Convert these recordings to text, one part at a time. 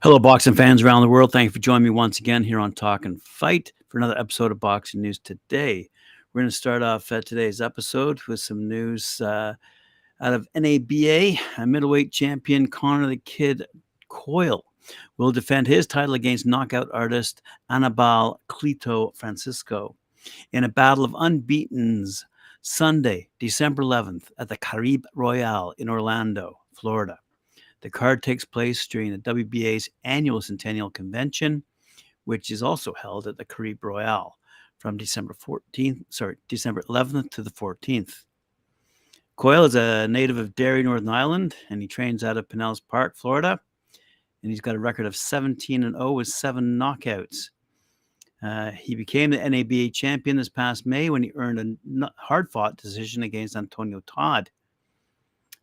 Hello, boxing fans around the world. Thank you for joining me once again here on Talk and Fight for another episode of Boxing News Today. We're going to start off uh, today's episode with some news uh, out of NABA. A middleweight champion Conor the Kid Coyle will defend his title against knockout artist Anibal Clito Francisco in a battle of unbeatens Sunday, December 11th at the Caribe Royale in Orlando, Florida. The card takes place during the WBA's annual Centennial Convention, which is also held at the Caribe Royale from December 14th, sorry, December 11th to the 14th. Coyle is a native of Derry, Northern Ireland, and he trains out of Pinellas Park, Florida. And he's got a record of 17 and 0 with seven knockouts. Uh, he became the NABA champion this past May when he earned a hard fought decision against Antonio Todd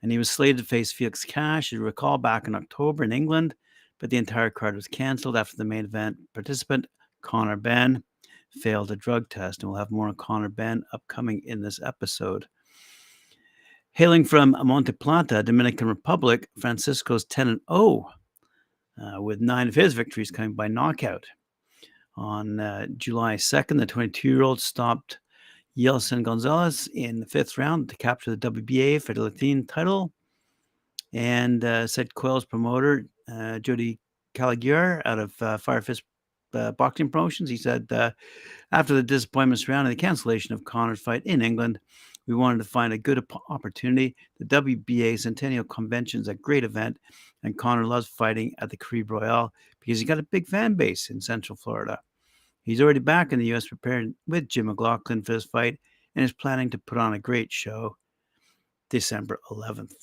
and he was slated to face Felix Cash. You recall back in October in England, but the entire card was cancelled after the main event participant, Conor Benn, failed a drug test. And we'll have more on Conor Benn upcoming in this episode. Hailing from Monte Plata, Dominican Republic, Francisco's 10 and 0, uh, with nine of his victories coming by knockout. On uh, July 2nd, the 22 year old stopped Yeltsin Gonzalez in the fifth round to capture the WBA Fedelatin title. And uh, said Coyle's promoter, uh, Jody Caligier, out of uh, Firefist uh, Boxing Promotions, he said, uh, after the disappointment surrounding the cancellation of Conor's fight in England, we wanted to find a good opportunity. The WBA Centennial Convention is a great event, and Conor loves fighting at the Caribe Royale because he got a big fan base in Central Florida. He's already back in the U.S. preparing with Jim McLaughlin for this fight and is planning to put on a great show December 11th.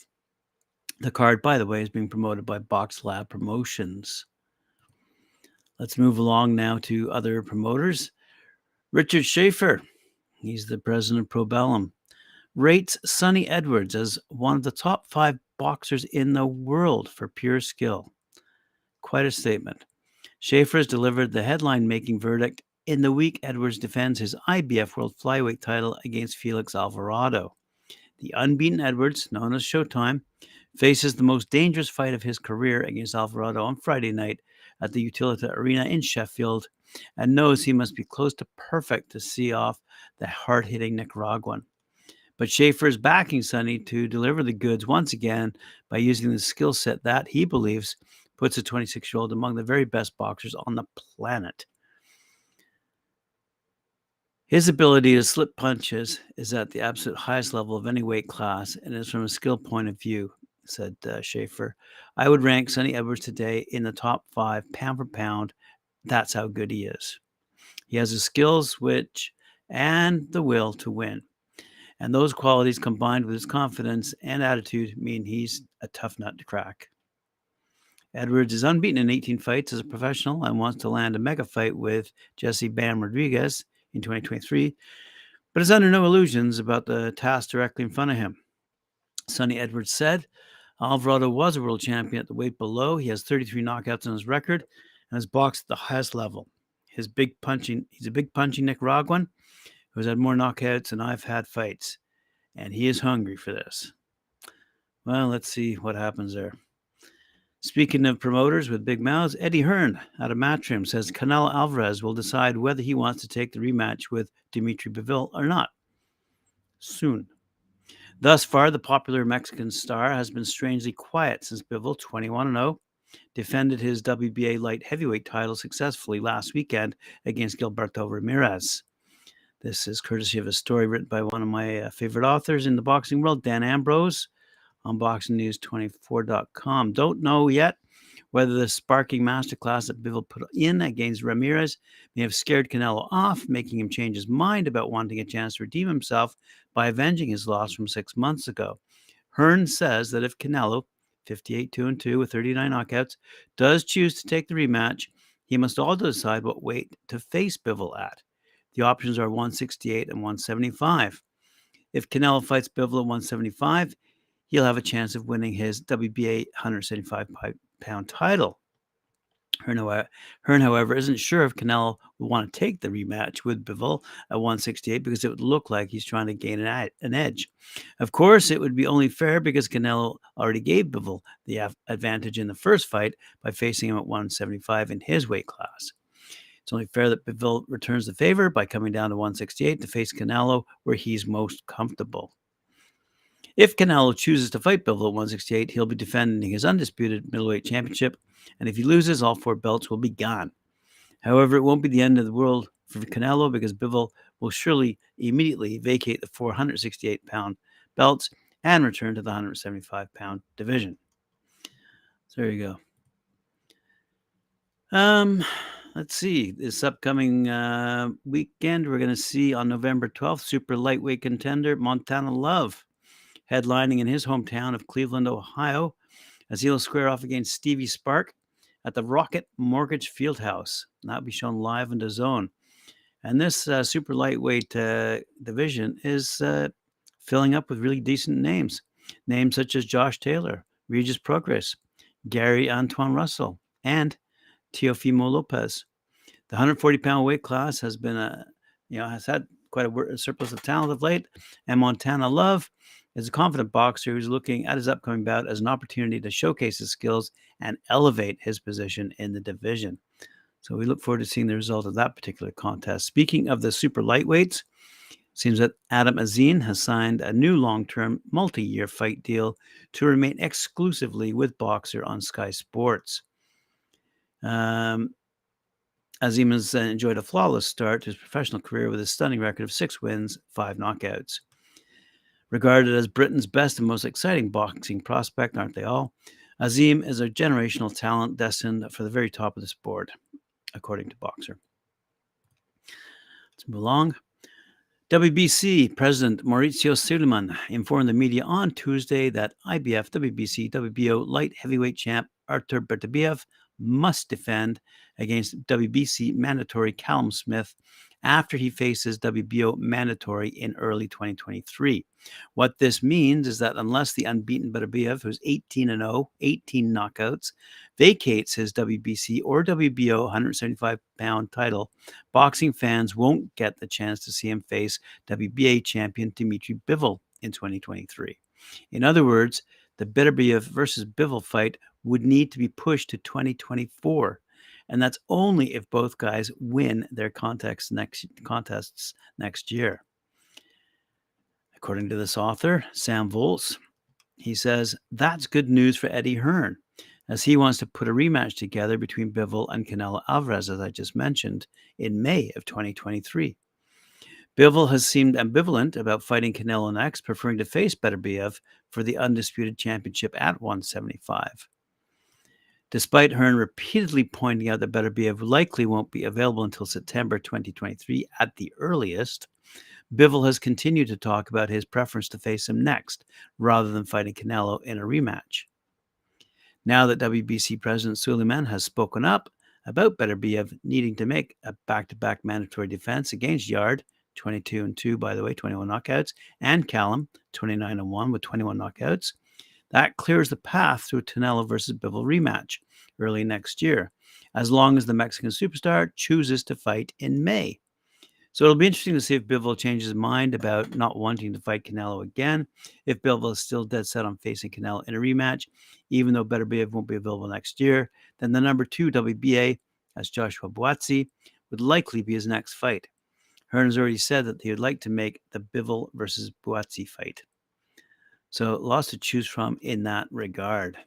The card, by the way, is being promoted by Box Lab Promotions. Let's move along now to other promoters. Richard Schaefer, he's the president of Probellum, rates Sunny Edwards as one of the top five boxers in the world for pure skill. Quite a statement. Schaefer has delivered the headline making verdict in the week Edwards defends his IBF World Flyweight title against Felix Alvarado. The unbeaten Edwards, known as Showtime, faces the most dangerous fight of his career against Alvarado on Friday night at the Utilita Arena in Sheffield and knows he must be close to perfect to see off the hard hitting Nicaraguan. But Schaefer is backing Sunny to deliver the goods once again by using the skill set that he believes puts a 26 year old among the very best boxers on the planet. His ability to slip punches is at the absolute highest level of any weight class and is from a skill point of view, said uh, Schaefer. I would rank Sunny Edwards today in the top five pound for pound. That's how good he is. He has the skills, which, and the will to win. And those qualities combined with his confidence and attitude mean he's a tough nut to crack. Edwards is unbeaten in 18 fights as a professional and wants to land a mega fight with Jesse Bam Rodriguez in 2023, but is under no illusions about the task directly in front of him. Sunny Edwards said Alvarado was a world champion at the weight below. He has 33 knockouts on his record and has boxed at the highest level. His big punching, he's a big punching Nicaraguan who has had more knockouts than I've had fights, and he is hungry for this. Well, let's see what happens there. Speaking of promoters with big mouths, Eddie Hearn out of Matchroom says Canelo Alvarez will decide whether he wants to take the rematch with Dmitry Bivol or not soon. Thus far, the popular Mexican star has been strangely quiet since Bivol, 21 0, defended his WBA light heavyweight title successfully last weekend against Gilberto Ramirez. This is courtesy of a story written by one of my uh, favorite authors in the boxing world, Dan Ambrose on boxingnews24.com. Don't know yet whether the sparking masterclass that Bivol put in against Ramirez may have scared Canelo off, making him change his mind about wanting a chance to redeem himself by avenging his loss from six months ago. Hearn says that if Canelo, 58 2 and 2 with 39 knockouts, does choose to take the rematch, he must also decide what weight to face Bivol at. The options are 168 and 175. If Canelo fights Bivol at 175, he'll have a chance of winning his WBA 175 pound title. Hearn, however, isn't sure if Canelo will want to take the rematch with Bivol at 168 because it would look like he's trying to gain an, edge. Of course, it would be only fair because Canelo already gave Bivol the advantage in the first fight by facing him at 175 in his weight class. It's only fair that Bivol returns the favor by coming down to 168 to face Canelo where he's most comfortable. If Canelo chooses to fight Bivol at 168, he'll be defending his undisputed middleweight championship, and if he loses, all four belts will be gone. However, it won't be the end of the world for Canelo because Bivol will surely immediately vacate the 468 pound belts and return to the 175 pound division. So there you go. Um, let's see. This upcoming uh, weekend, we're going to see on November 12th, super lightweight contender Montana Love headlining in his hometown of Cleveland, Ohio, as he'll square off against Stevie Spark at the Rocket Mortgage Fieldhouse. That'll be shown live in the zone. And this uh, super lightweight uh, division is uh, filling up with really decent names. Names such as Josh Taylor, Regis Prograis, Gary Antuanne Russell, and Teofimo Lopez. The 140 pound weight class has been a, you know, has had quite a surplus of talent of late. And Montana Love is a confident boxer who's looking at his upcoming bout as an opportunity to showcase his skills and elevate his position in the division. So we look forward to seeing the result of that particular contest. Speaking of the super lightweights, seems that Adam Azim has signed a new long-term, multi-year fight deal to remain exclusively with Boxxer on Sky Sports. Um, Azim has enjoyed a flawless start to his professional career with a stunning record of six wins, five knockouts. Regarded as Britain's best and most exciting boxing prospect, aren't they all? Azim is a generational talent destined for the very top of the sport, according to Boxxer. Let's move along. WBC President Mauricio Sulaiman informed the media on Tuesday that IBF, WBC, WBO light heavyweight champ Artur Beterbiev must defend against WBC mandatory Callum Smith after he faces WBO mandatory in early 2023. What this means is that unless the unbeaten Beterbiev, who's 18 and 0, 18 knockouts, vacates his WBC or WBO 175 pound title, boxing fans won't get the chance to see him face WBA champion Dmitry Bivol in 2023. In other words, the Beterbiev versus Bivol fight would need to be pushed to 2024 and that's only if both guys win their contests next contests next year. According to this author, Sam Volz, he says that's good news for Eddie Hearn, as he wants to put a rematch together between Bivol and Canelo Alvarez, as I just mentioned, in May of 2023. Bivol has seemed ambivalent about fighting Canelo next, preferring to face Beterbiev for the undisputed championship at 175 despite Hearn repeatedly pointing out that Beterbiev likely won't be available until September 2023 at the earliest. Bivol has continued to talk about his preference to face him next, rather than fighting Canelo in a rematch. Now that WBC President Sulaiman has spoken up about Beterbiev needing to make a back-to-back mandatory defense against Yarde, 22 and 2, by the way, 21 knockouts, and Callum, 29 and 1 with 21 knockouts, that clears the path to a Canelo versus Bivol rematch early next year, as long as the Mexican superstar chooses to fight in May. So it'll be interesting to see if Bivol changes his mind about not wanting to fight Canelo again. If Bivol is still dead set on facing Canelo in a rematch, even though Beterbiev won't be available next year, then the number two WBA, as Joshua Buatsi, would likely be his next fight. Hearn has already said that he would like to make the Bivol versus Buatsi fight. So lots to choose from in that regard.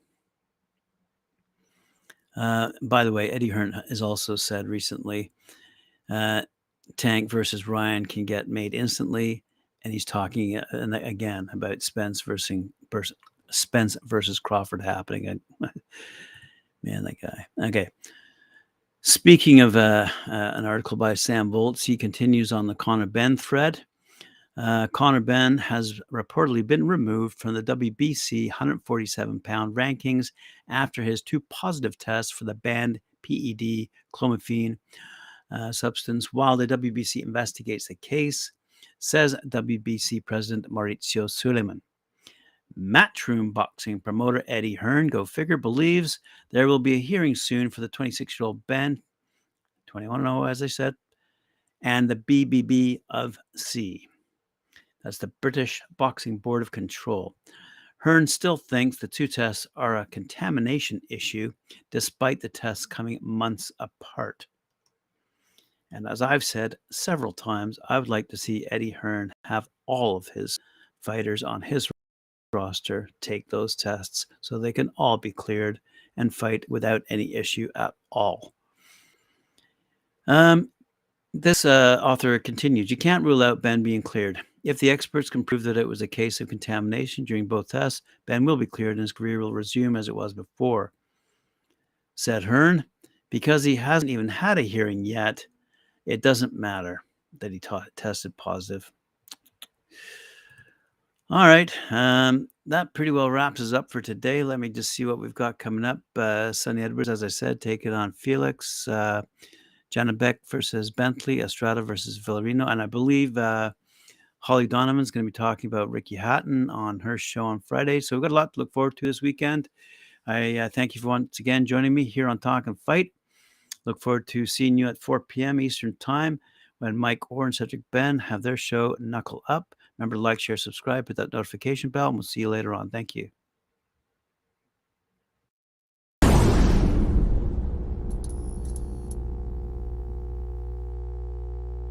Uh, by the way, Eddie Hearn has also said recently uh, Tank versus Ryan can get made instantly. And he's talking uh, again about Spence versus, Spence versus Crawford happening. Man, that guy. Okay. Speaking of uh, uh, an article by Sam Volz, he continues on the Conor Benn thread. Uh, Conor Benn has reportedly been removed from the WBC 147 pound rankings after his two positive tests for the banned PED clomiphene uh, substance while the WBC investigates the case, says WBC President Mauricio Sulaiman. Matchroom Boxing promoter Eddie Hearn, go figure, believes there will be a hearing soon for the 26 year old Benn, 21 0, as I said, and the BBB of C. That's the British Boxing Board of Control. Hearn still thinks the two tests are a contamination issue, despite the tests coming months apart. And as I've said several times, I would like to see Eddie Hearn have all of his fighters on his roster take those tests so they can all be cleared and fight without any issue at all. Um, this uh, author continues You can't rule out Benn being cleared. If the experts can prove that it was a case of contamination during both tests, Benn will be cleared and his career will resume as it was before. Said Hearn, because he hasn't even had a hearing yet, it doesn't matter that he t- tested positive. All right. Um, that pretty well wraps us up for today. Let me just see what we've got coming up. Uh, Sunny Edwards, as I said, take it on Felix. Uh, Beck versus Bentley, Estrada versus Villarino. And I believe uh, Holly Donovan's going to be talking about Ricky Hatton on her show on Friday. So we've got a lot to look forward to this weekend. I uh, thank you for once again joining me here on Talk and Fight. Look forward to seeing you at 4 p.m. Eastern Time when Mike Orr and Cedric Ben have their show Knuckle Up. Remember to like, share, subscribe, hit that notification bell, and we'll see you later on. Thank you.